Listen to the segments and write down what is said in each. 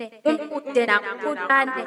Utera putane.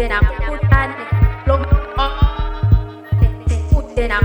Utera putane, lom utera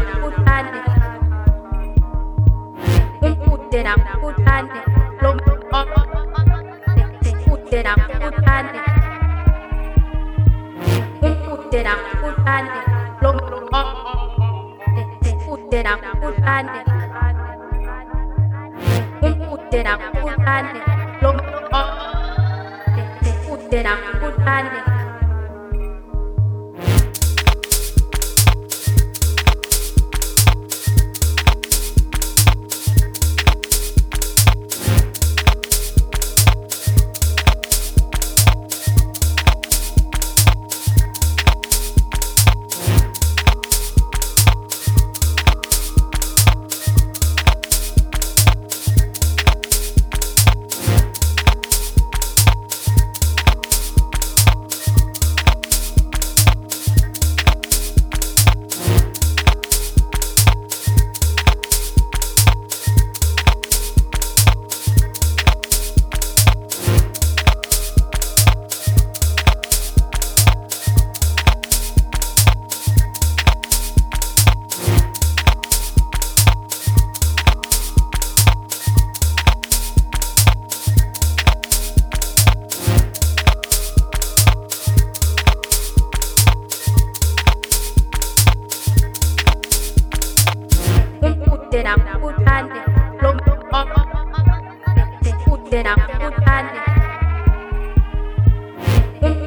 utera putane,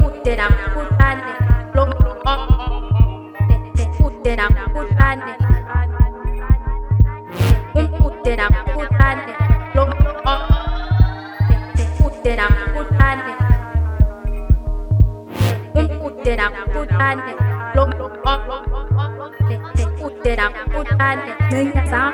utera putane, lom utera putane, utera putane, lom utera putane, utera putane, lom utera putane. Nâng giá